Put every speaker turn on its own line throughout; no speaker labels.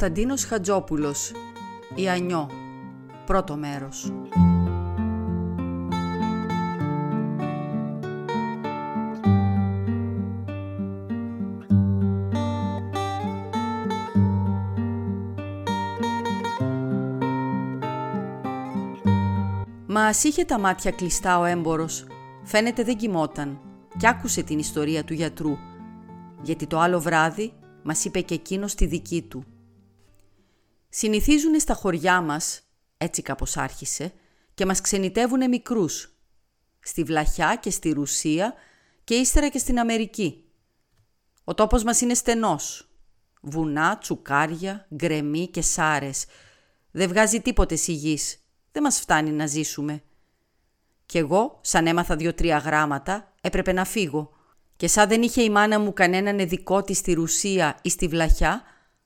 Κωνσταντίνος Χατζόπουλος Η Ανιώ Πρώτο μέρος Μας ας είχε τα μάτια κλειστά ο έμπορος. Φαίνεται δεν κοιμόταν και άκουσε την ιστορία του γιατρού. Γιατί το άλλο βράδυ μας είπε και εκείνος τη δική του. Συνηθίζουν στα χωριά μας, έτσι κάπως άρχισε, και μας ξενιτεύουνε μικρούς. Στη Βλαχιά και στη Ρουσία και ύστερα και στην Αμερική. Ο τόπος μας είναι στενός. Βουνά, τσουκάρια, γκρεμί και σάρες. Δεν βγάζει τίποτε σιγής. Δεν μας φτάνει να ζήσουμε. Κι εγώ, σαν έμαθα δύο-τρία γράμματα, έπρεπε να φύγω. Και σαν δεν είχε η μάνα μου κανέναν ειδικό της στη Ρουσία ή στη Βλαχιά,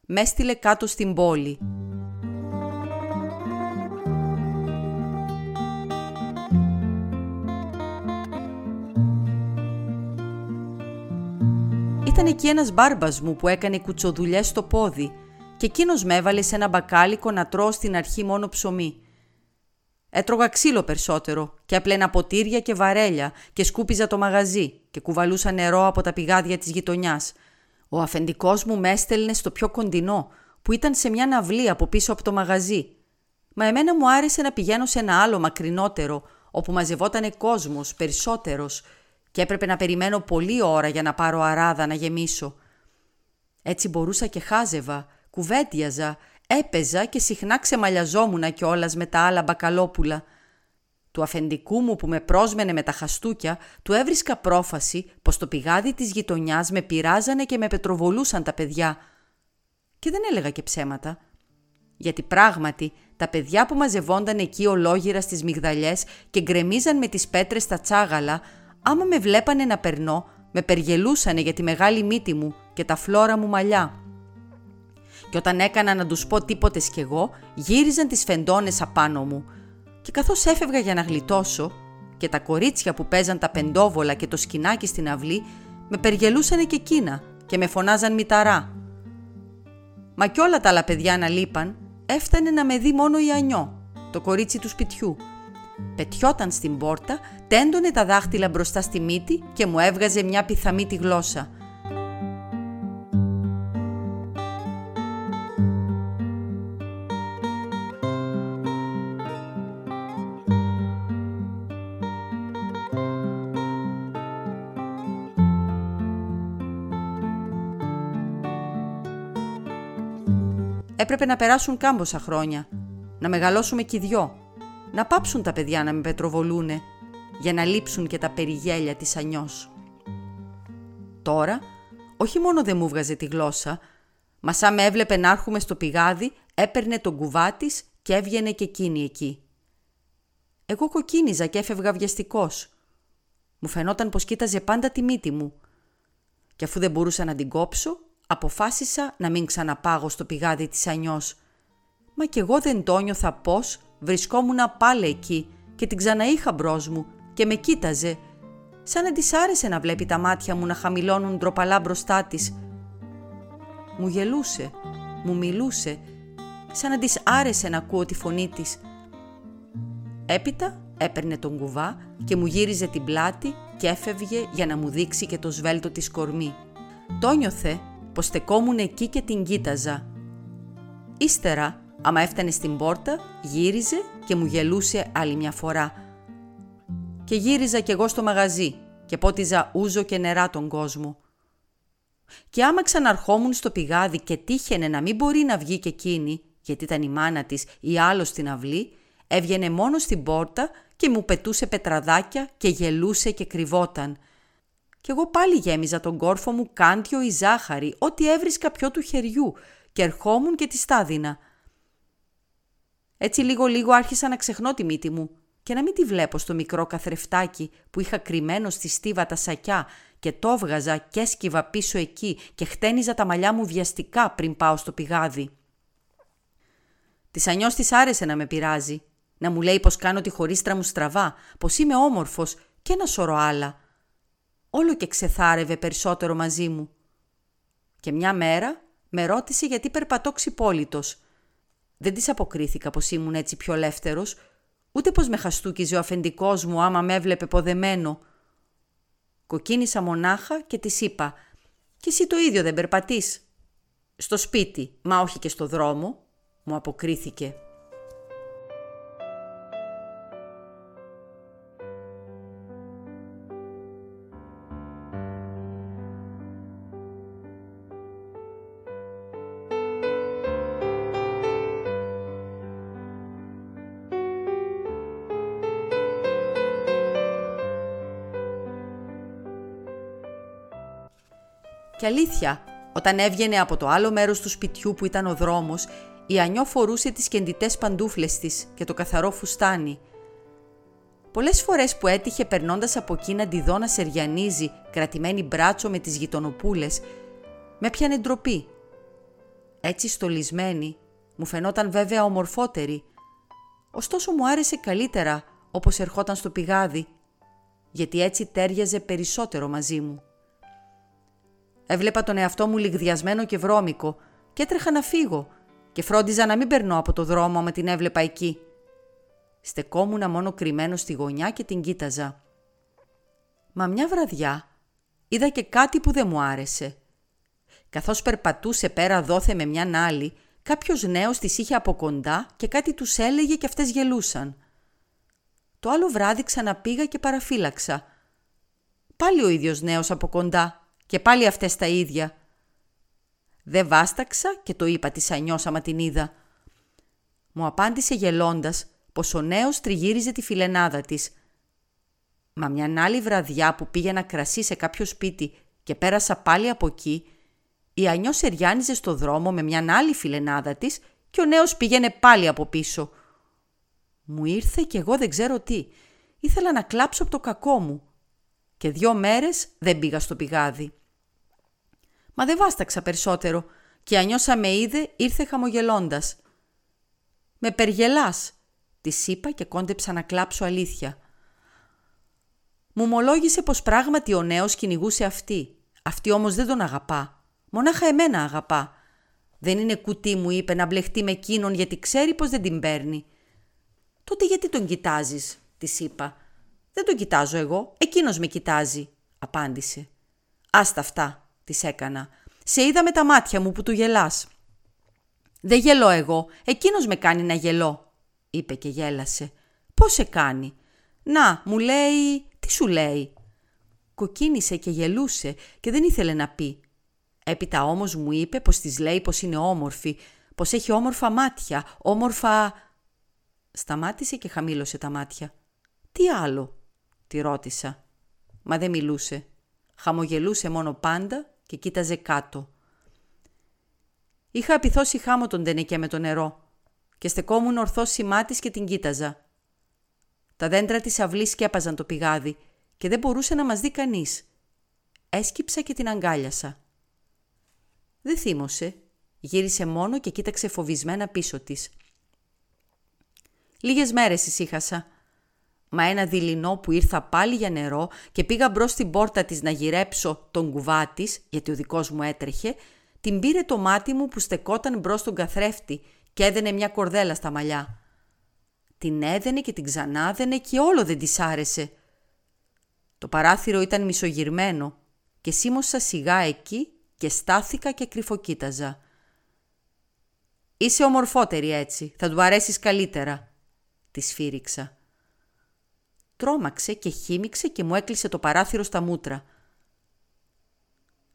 με έστειλε κάτω στην πόλη. Ήταν εκεί ένας μπάρμπας μου που έκανε κουτσοδουλειές στο πόδι και εκείνος με έβαλε σε ένα μπακάλικο να τρώω στην αρχή μόνο ψωμί. Έτρωγα ξύλο περισσότερο και έπλαινα ποτήρια και βαρέλια και σκούπιζα το μαγαζί και κουβαλούσα νερό από τα πηγάδια της γειτονιάς. Ο αφεντικός μου με έστελνε στο πιο κοντινό που ήταν σε μια ναυλή από πίσω από το μαγαζί. Μα εμένα μου άρεσε να πηγαίνω σε ένα άλλο μακρινότερο όπου μαζευότανε κόσμος περισσότερος και έπρεπε να περιμένω πολλή ώρα για να πάρω αράδα να γεμίσω. Έτσι μπορούσα και χάζευα, κουβέντιαζα Έπαιζα και συχνά ξεμαλιαζόμουνα κιόλας με τα άλλα μπακαλόπουλα. Του αφεντικού μου που με πρόσμενε με τα χαστούκια, του έβρισκα πρόφαση πως το πηγάδι της γειτονιάς με πειράζανε και με πετροβολούσαν τα παιδιά. Και δεν έλεγα και ψέματα. Γιατί πράγματι τα παιδιά που μαζευόνταν εκεί ολόγυρα στις μυγδαλιές και γκρεμίζαν με τις πέτρες τα τσάγαλα, άμα με βλέπανε να περνώ, με περγελούσανε για τη μεγάλη μύτη μου και τα φλόρα μου μαλλιά και όταν έκανα να τους πω τίποτες κι εγώ, γύριζαν τις φεντόνες απάνω μου. Και καθώς έφευγα για να γλιτώσω, και τα κορίτσια που παίζαν τα πεντόβολα και το σκινάκι στην αυλή, με περγελούσαν και εκείνα και με φωνάζαν μηταρά. Μα κι όλα τα άλλα παιδιά να λείπαν, έφτανε να με δει μόνο η Ανιώ, το κορίτσι του σπιτιού. Πετιόταν στην πόρτα, τέντωνε τα δάχτυλα μπροστά στη μύτη και μου έβγαζε μια πιθαμίτη γλώσσα – Έπρεπε να περάσουν κάμποσα χρόνια, να μεγαλώσουμε κι δυο, να πάψουν τα παιδιά να με πετροβολούνε, για να λείψουν και τα περιγέλια της ανιός. Τώρα, όχι μόνο δεν μου βγαζε τη γλώσσα, μα σαν με έβλεπε να έρχομαι στο πηγάδι, έπαιρνε τον κουβά της και έβγαινε και εκείνη εκεί. Εγώ κοκκίνιζα και έφευγα βιαστικός. Μου φαινόταν πως κοίταζε πάντα τη μύτη μου. Και αφού δεν μπορούσα να την κόψω, αποφάσισα να μην ξαναπάγω στο πηγάδι της Ανιός. Μα κι εγώ δεν το νιώθα πώς βρισκόμουν πάλι εκεί και την ξαναείχα μπρος μου και με κοίταζε, σαν να της άρεσε να βλέπει τα μάτια μου να χαμηλώνουν ντροπαλά μπροστά της. Μου γελούσε, μου μιλούσε, σαν να της άρεσε να ακούω τη φωνή της. Έπειτα έπαιρνε τον κουβά και μου γύριζε την πλάτη και έφευγε για να μου δείξει και το σβέλτο της κορμί. Το νιώθε πως στεκόμουν εκεί και την κοίταζα. Ύστερα, άμα έφτανε στην πόρτα, γύριζε και μου γελούσε άλλη μια φορά. Και γύριζα κι εγώ στο μαγαζί και πότιζα ούζο και νερά τον κόσμο. Και άμα ξαναρχόμουν στο πηγάδι και τύχαινε να μην μπορεί να βγει και εκείνη, γιατί ήταν η μάνα της ή άλλος στην αυλή, έβγαινε μόνος στην πόρτα και μου πετούσε πετραδάκια και γελούσε και κρυβόταν – κι εγώ πάλι γέμιζα τον κόρφο μου κάντιο ή ζάχαρη, ό,τι έβρισκα πιο του χεριού και ερχόμουν και τη στάδινα. Έτσι λίγο λίγο άρχισα να ξεχνώ τη μύτη μου και να μην τη βλέπω στο μικρό καθρεφτάκι που είχα κρυμμένο στη στίβα τα σακιά και το έβγαζα και έσκυβα πίσω εκεί και χτένιζα τα μαλλιά μου βιαστικά πριν πάω στο πηγάδι. Της ανιώ της άρεσε να με πειράζει, να μου λέει πως κάνω τη χωρίστρα μου στραβά, πως είμαι όμορφος και ένα σωρό άλλα όλο και ξεθάρευε περισσότερο μαζί μου. Και μια μέρα Με ρώτησε γιατί περπατώ ξυπόλυτος. Δεν της αποκρίθηκα πως ήμουν έτσι πιο ελεύθερος, ούτε πως με χαστούκιζε ο αφεντικός μου άμα με έβλεπε ποδεμένο. Κοκκίνησα μονάχα και της είπα «Κι εσύ το ίδιο δεν περπατείς» «Στο σπίτι, μα όχι και στο δρόμο», μου αποκρίθηκε. Και αλήθεια, όταν έβγαινε από το άλλο μέρος του σπιτιού που ήταν ο δρόμος, η Ανιώ φορούσε τις κεντητές παντούφλες της και το καθαρό φουστάνι. Πολλές φορές που έτυχε περνώντας από εκεί να τη δω να σεριανίζει, κρατημένη μπράτσο με τις γειτονοπούλες, με πιανε ντροπή. Έτσι στολισμένη, μου φαινόταν βέβαια ομορφότερη. Ωστόσο μου άρεσε καλύτερα όπως ερχόταν στο πηγάδι, γιατί έτσι τέριαζε περισσότερο μαζί μου. Έβλεπα τον εαυτό μου λιγδιασμένο και βρώμικο και έτρεχα να φύγω και φρόντιζα να μην περνώ από το δρόμο με την έβλεπα εκεί. Στεκόμουνα μόνο κρυμμένο στη γωνιά και την κοίταζα. Μα μια βραδιά είδα και κάτι που δεν μου άρεσε. Καθώς περπατούσε πέρα δόθε με μιαν άλλη, κάποιος νέος τις είχε από κοντά και κάτι τους έλεγε και αυτές γελούσαν. Το άλλο βράδυ ξαναπήγα και παραφύλαξα. Πάλι ο ίδιος νέος από κοντά και πάλι αυτές τα ίδια. Δεν βάσταξα και το είπα της Ανιός άμα την είδα. Μου απάντησε γελώντας πως ο νέος τριγύριζε τη φιλενάδα της. Μα μια άλλη βραδιά που πήγαινα κρασί σε κάποιο σπίτι και πέρασα πάλι από εκεί, η Ανιός σεριάνιζε στο δρόμο με μια άλλη φιλενάδα της και ο νέος πήγαινε πάλι από πίσω. Μου ήρθε και εγώ δεν ξέρω τι. Ήθελα να κλάψω από το κακό μου. Και δυο μέρες δεν πήγα στο πηγάδι. Μα δεν βάσταξα περισσότερο και ανιώσα με είδε ήρθε χαμογελώντας. «Με περγελάς», τη είπα και κόντεψα να κλάψω αλήθεια. Μου μολόγησε πως πράγματι ο νέος κυνηγούσε αυτή. Αυτή όμως δεν τον αγαπά. Μονάχα εμένα αγαπά. Δεν είναι κουτί μου είπε να μπλεχτεί με εκείνον γιατί ξέρει πως δεν την παίρνει. Τότε γιατί τον κοιτάζεις, τη είπα. Δεν τον κοιτάζω εγώ, εκείνος με κοιτάζει, απάντησε. Άστα αυτά, της έκανα. «Σε είδα με τα μάτια μου που του γελάς». «Δεν γελώ εγώ, εκείνος με κάνει να γελώ», είπε και γέλασε. «Πώς σε κάνει» «Να, μου λέει...» «Τι σου λέει» Κοκκίνησε και γελούσε και δεν ήθελε να πει. Έπειτα όμως μου είπε πως της λέει πως είναι όμορφη, πως έχει όμορφα μάτια, όμορφα... Σταμάτησε και χαμήλωσε τα μάτια. «Τι άλλο» τη ρώτησα. Μα δεν μιλούσε. Χαμογελούσε μόνο πάντα και κοίταζε κάτω. Είχα απειθώσει χάμω τον Τενεκέ με το νερό και στεκόμουν ορθό σημά και την κοίταζα. Τα δέντρα της αυλής σκέπαζαν το πηγάδι και δεν μπορούσε να μας δει κανείς. Έσκυψα και την αγκάλιασα. Δεν θύμωσε. Γύρισε μόνο και κοίταξε φοβισμένα πίσω της. Λίγες μέρες ησύχασα μα ένα δειλινό που ήρθα πάλι για νερό και πήγα μπρος στην πόρτα της να γυρέψω τον κουβά της, γιατί ο δικός μου έτρεχε, την πήρε το μάτι μου που στεκόταν μπρος στον καθρέφτη και έδαινε μια κορδέλα στα μαλλιά. Την έδαινε και την ξανάδαινε και όλο δεν της άρεσε. Το παράθυρο ήταν μισογυρμένο και σίμωσα σιγά εκεί και στάθηκα και κρυφοκοίταζα. «Είσαι ομορφότερη έτσι, θα του αρέσεις καλύτερα», της σφύριξα. Τρόμαξε και χύμιξε και μου έκλεισε το παράθυρο στα μούτρα.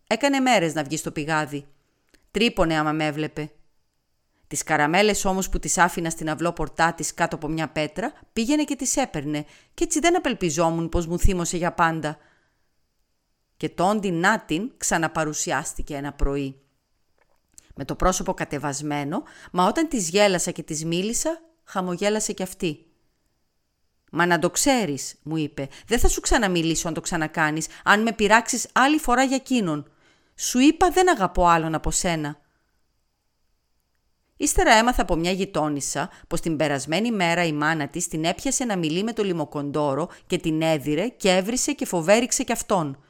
Έκανε μέρες να βγει στο πηγάδι. Τρίπονε άμα με έβλεπε. Τις καραμέλες όμως που τις άφηνα στην αυλόπορτά της κάτω από μια πέτρα πήγαινε και τις έπαιρνε και έτσι δεν απελπιζόμουν πως μου θύμωσε για πάντα. Και τόντι να την ξαναπαρουσιάστηκε ένα πρωί. Με το πρόσωπο κατεβασμένο, μα όταν της γέλασα και της μίλησα, χαμογέλασε κι αυτή. «Μα να το ξέρεις», μου είπε, «δεν θα σου ξαναμιλήσω αν το ξανακάνεις, αν με πειράξεις άλλη φορά για εκείνον. Σου είπα δεν αγαπώ άλλον από σένα». Ύστερα έμαθα από μια γειτόνισσα πως την περασμένη μέρα η μάνα της την έπιασε να μιλεί με το λιμοκοντόρο και την έδιρε και έβρισε και φοβέριξε κι αυτόν.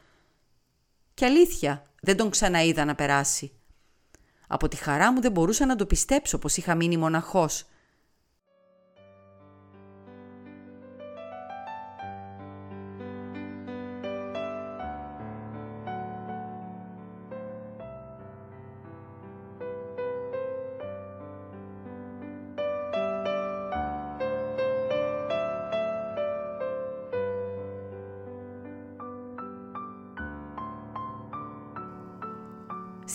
Και αλήθεια, δεν τον ξαναείδα να περάσει. Από τη χαρά μου δεν μπορούσα να το πιστέψω πως είχα μείνει μοναχός.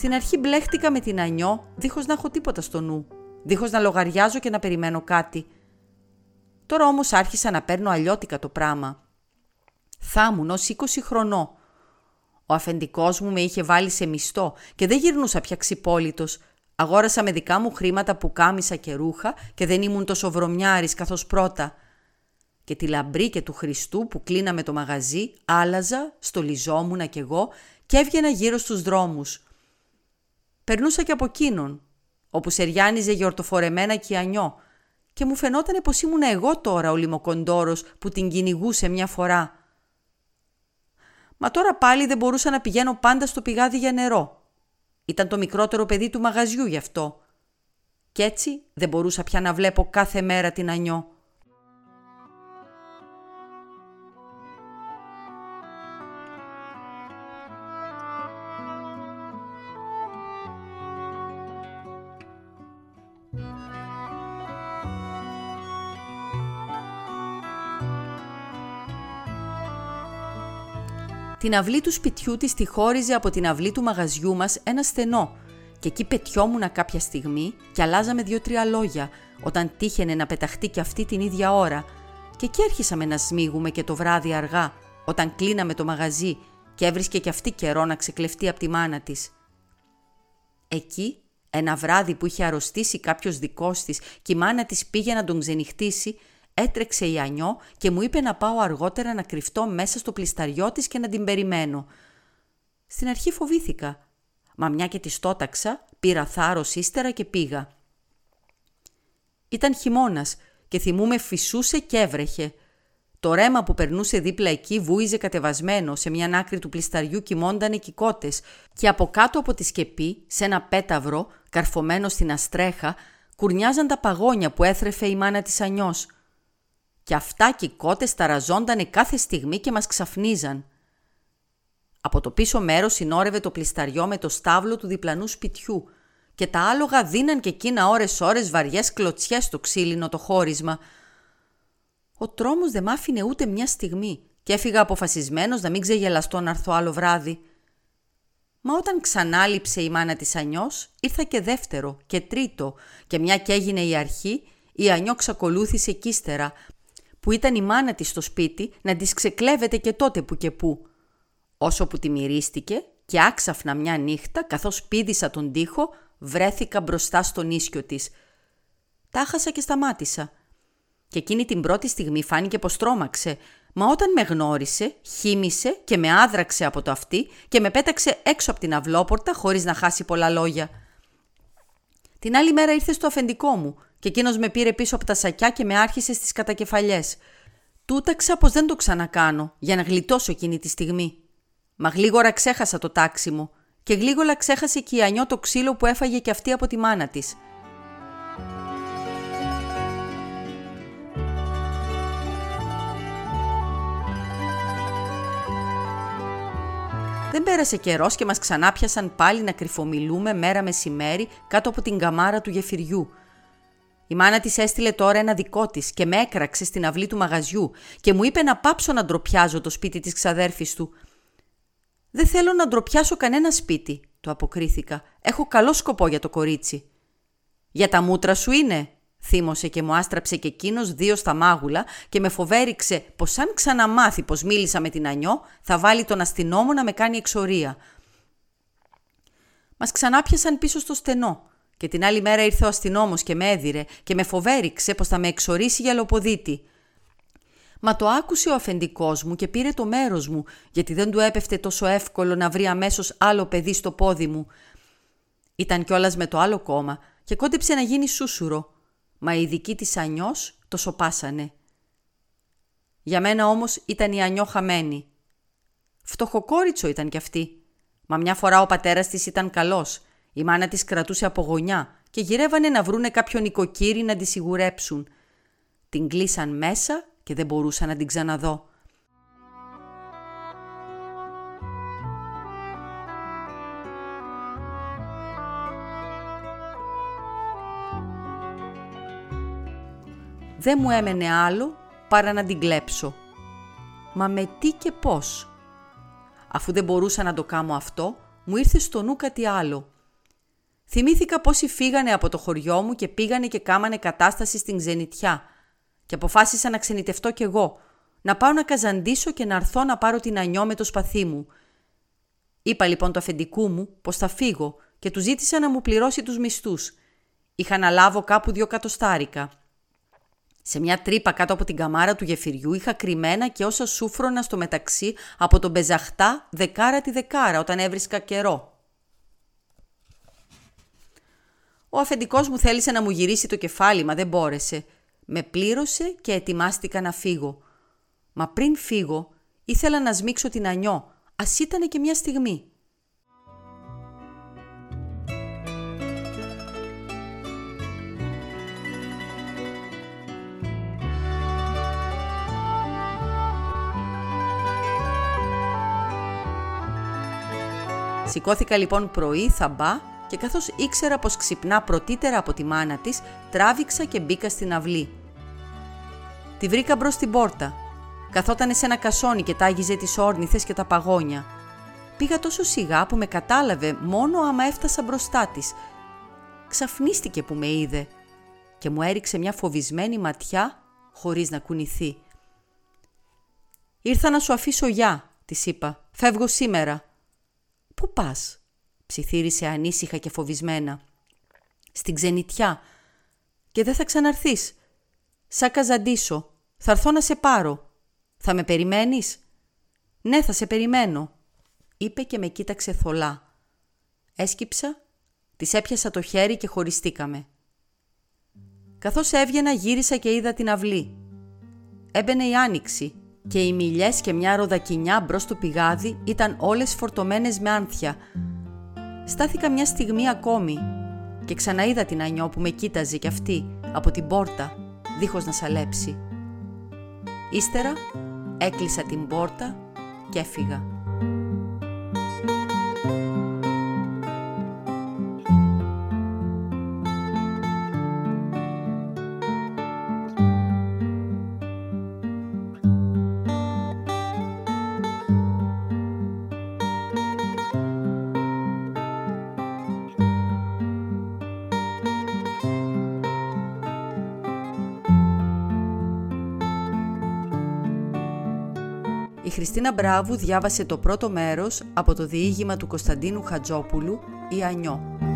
Στην αρχή μπλέχτηκα με την Ανιό δίχως να έχω τίποτα στο νου, δίχως να λογαριάζω και να περιμένω κάτι. Τώρα όμως άρχισα να παίρνω αλλιώτικα το πράμα. Θα ήμουν ως 20 χρονό. Ο αφεντικός μου με είχε βάλει σε μισθό και δεν γυρνούσα πια ξυπόλυτος. Αγόρασα με δικά μου χρήματα που κάμισα και ρούχα και δεν ήμουν τόσο βρωμιάρης καθώς πρώτα. Και τη λαμπρή και του Χριστού που κλείναμε το μαγαζί, άλλαζα, στολιζόμουνα κι εγώ και έβγαινα γύρω στους δρόμους. Περνούσα και από εκείνον, όπου σεριάνιζε γιορτοφορεμένα κιανιό και μου φαινόταν πως ήμουν εγώ τώρα ο λιμοκοντόρος που την κυνηγούσε μια φορά. Μα τώρα πάλι δεν μπορούσα να πηγαίνω πάντα στο πηγάδι για νερό. Ήταν το μικρότερο παιδί του μαγαζιού γι' αυτό. Κι έτσι δεν μπορούσα πια να βλέπω κάθε μέρα την Ανιώ. Την αυλή του σπιτιού της τη χώριζε από την αυλή του μαγαζιού μας ένα στενό και εκεί πετιόμουνα κάποια στιγμή και αλλάζαμε δύο-τρία λόγια όταν τύχαινε να πεταχτεί και αυτή την ίδια ώρα και εκεί έρχισαμε να σμίγουμε και το βράδυ αργά όταν κλείναμε το μαγαζί και έβρισκε και αυτή καιρό να ξεκλεφτεί από τη μάνα της. Εκεί, ένα βράδυ που είχε αρρωστήσει κάποιος δικός της και η μάνα της πήγε να τον ξενυχτήσει, Έτρεξε η Ανιό και μου είπε να πάω αργότερα να κρυφτώ μέσα στο πλισταριό της και να την περιμένω. Στην αρχή φοβήθηκα, μα μια και της τόταξα, πήρα θάρρος ύστερα και πήγα. Ήταν χειμώνας και θυμούμε φυσούσε και έβρεχε. Το ρέμα που περνούσε δίπλα εκεί βούιζε κατεβασμένο, σε μια άκρη του πλισταριού κοιμόντανε κικότες και από κάτω από τη σκεπή, σε ένα πέταυρο, καρφωμένο στην αστρέχα, κουρνιάζαν τα παγόνια που έθρεφε η μάνα της Ανιός και αυτά και οι κότες ταραζόντανε κάθε στιγμή και μας ξαφνίζαν. Από το πίσω μέρος συνόρευε το πλισταριό με το στάβλο του διπλανού σπιτιού και τα άλογα δίναν και εκείνα ώρες-ώρες βαριές κλωτσιές στο ξύλινο το χώρισμα. Ο τρόμος δεν μ' άφηνε ούτε μια στιγμή και έφυγα αποφασισμένος να μην ξεγελαστώ να έρθω άλλο βράδυ. Μα όταν ξανάλειψε η μάνα της Ανιός, ήρθα και δεύτερο και τρίτο και μια και έγινε η αρχή, η Ανιό ξακολούθησε κι ύστερα, που ήταν η μάνα της στο σπίτι να της ξεκλέβεται και τότε που και που. Όσο που τη μυρίστηκε και άξαφνα μια νύχτα καθώς πήδησα τον τοίχο βρέθηκα μπροστά στον ίσκιο της. Τάχασα και σταμάτησα. Και εκείνη την πρώτη στιγμή φάνηκε πως τρόμαξε, μα όταν με γνώρισε, χύμησε και με άδραξε από το αυτί και με πέταξε έξω από την αυλόπορτα χωρίς να χάσει πολλά λόγια. Την άλλη μέρα ήρθε στο αφεντικό μου και εκείνος με πήρε πίσω από τα σακιά και με άρχισε στις κατακεφαλιές. Τούταξα πως δεν το ξανακάνω για να γλιτώσω εκείνη τη στιγμή. Μα γλίγορα ξέχασα το τάξι μου και γλίγορα ξέχασε και η Ανιώ το ξύλο που έφαγε και αυτή από τη μάνα της. Δεν πέρασε καιρός και μας ξανάπιασαν πάλι να κρυφομιλούμε μέρα μεσημέρι κάτω από την καμάρα του γεφυριού, η μάνα της έστειλε τώρα ένα δικό της και με έκραξε στην αυλή του μαγαζιού και μου είπε να πάψω να ντροπιάζω το σπίτι της ξαδέρφης του. Δεν θέλω να ντροπιάσω κανένα σπίτι, του αποκρίθηκα. Έχω καλό σκοπό για το κορίτσι. Για τα μούτρα σου είναι, θύμωσε και μου άστραψε και εκείνος δύο στα μάγουλα και με φοβέριξε πως αν ξαναμάθει πως μίλησα με την Ανιώ, θα βάλει τον αστυνόμο να με κάνει εξορία. Μας ξανάπιασαν πίσω στο στενό και την άλλη μέρα ήρθε ο αστυνόμος και με έδιρε και με φοβέριξε πως θα με εξορίσει για λοποδίτη. Μα το άκουσε ο αφεντικός μου και πήρε το μέρος μου, γιατί δεν του έπεφτε τόσο εύκολο να βρει αμέσως άλλο παιδί στο πόδι μου. Ήταν κιόλας με το άλλο κόμμα και κόντεψε να γίνει σούσουρο, μα οι δικοί της Ανιός το σοπάσανε. Για μένα όμως ήταν η Ανιώ χαμένη. Φτωχοκόριτσο ήταν κι αυτή. Μα μια φορά ο πατέρας της ήταν καλός Η μάνα της κρατούσε από γωνιά και γυρεύανε να βρούνε κάποιον νοικοκύρη να τη σιγουρέψουν. Την κλείσαν μέσα και δεν μπορούσα να την ξαναδώ. Δεν μου έμενε άλλο παρά να την κλέψω. Μα με τι και πώς. Αφού δεν μπορούσα να το κάνω αυτό, μου ήρθε στο νου κάτι άλλο. Θυμήθηκα πόσοι φύγανε από το χωριό μου και πήγανε και κάμανε κατάσταση στην ξενιτιά και αποφάσισα να ξενιτευτώ κι εγώ, να πάω να καζαντήσω και να έρθω να πάρω την ανιό με το σπαθί μου. Είπα λοιπόν το αφεντικού μου πως θα φύγω και του ζήτησα να μου πληρώσει τους μισθούς. Είχα να λάβω κάπου δυο κατοστάρικα. Σε μια τρύπα κάτω από την καμάρα του γεφυριού είχα κρυμμένα και όσα σούφρωνα στο μεταξύ από τον πεζαχτά δεκάρα τη δεκάρα όταν έβρισκα καιρό. Ο αφεντικός μου θέλησε να μου γυρίσει το κεφάλι, μα δεν μπόρεσε. Με πλήρωσε και ετοιμάστηκα να φύγω. Μα πριν φύγω, ήθελα να σμίξω την ανιό, ας ήταν και μια στιγμή. Σηκώθηκα λοιπόν πρωί, θαμπά και καθώς ήξερα πως ξυπνά πρωτύτερα από τη μάνα της, τράβηξα και μπήκα στην αυλή. Τη βρήκα μπρος στην πόρτα. Καθότανε σε ένα κασόνι και τάγιζε τις όρνηθες και τα παγόνια. Πήγα τόσο σιγά που με κατάλαβε μόνο άμα έφτασα μπροστά της. Ξαφνίστηκε που με είδε και μου έριξε μια φοβισμένη ματιά χωρίς να κουνηθεί. «Ήρθα να σου αφήσω γεια», της είπα. «Φεύγω σήμερα». «Πού πας» ψιθύρισε ανήσυχα και φοβισμένα. «Στην ξενιτιά. Και δεν θα ξαναρθείς. Σα καζαντήσω. Θα έρθω να σε πάρω. Θα με περιμένεις» «Ναι, θα σε περιμένω», είπε και με κοίταξε θολά. Έσκυψα, της έπιασα το χέρι και χωριστήκαμε. Καθώς έβγαινα γύρισα και είδα την αυλή. Έμπαινε η άνοιξη και οι μιλιές και μια ροδακινιά μπρος στο πηγάδι ήταν όλες φορτωμένες με άνθια. Στάθηκα μια στιγμή ακόμη και ξαναείδα την Ανιώ που με κοίταζε κι αυτή από την πόρτα δίχως να σαλέψει. Ύστερα έκλεισα την πόρτα και έφυγα. Χριστίνα Μπράβου διάβασε το πρώτο μέρος από το διήγημα του Κωνσταντίνου Χατζόπουλου «Η Ανιώ».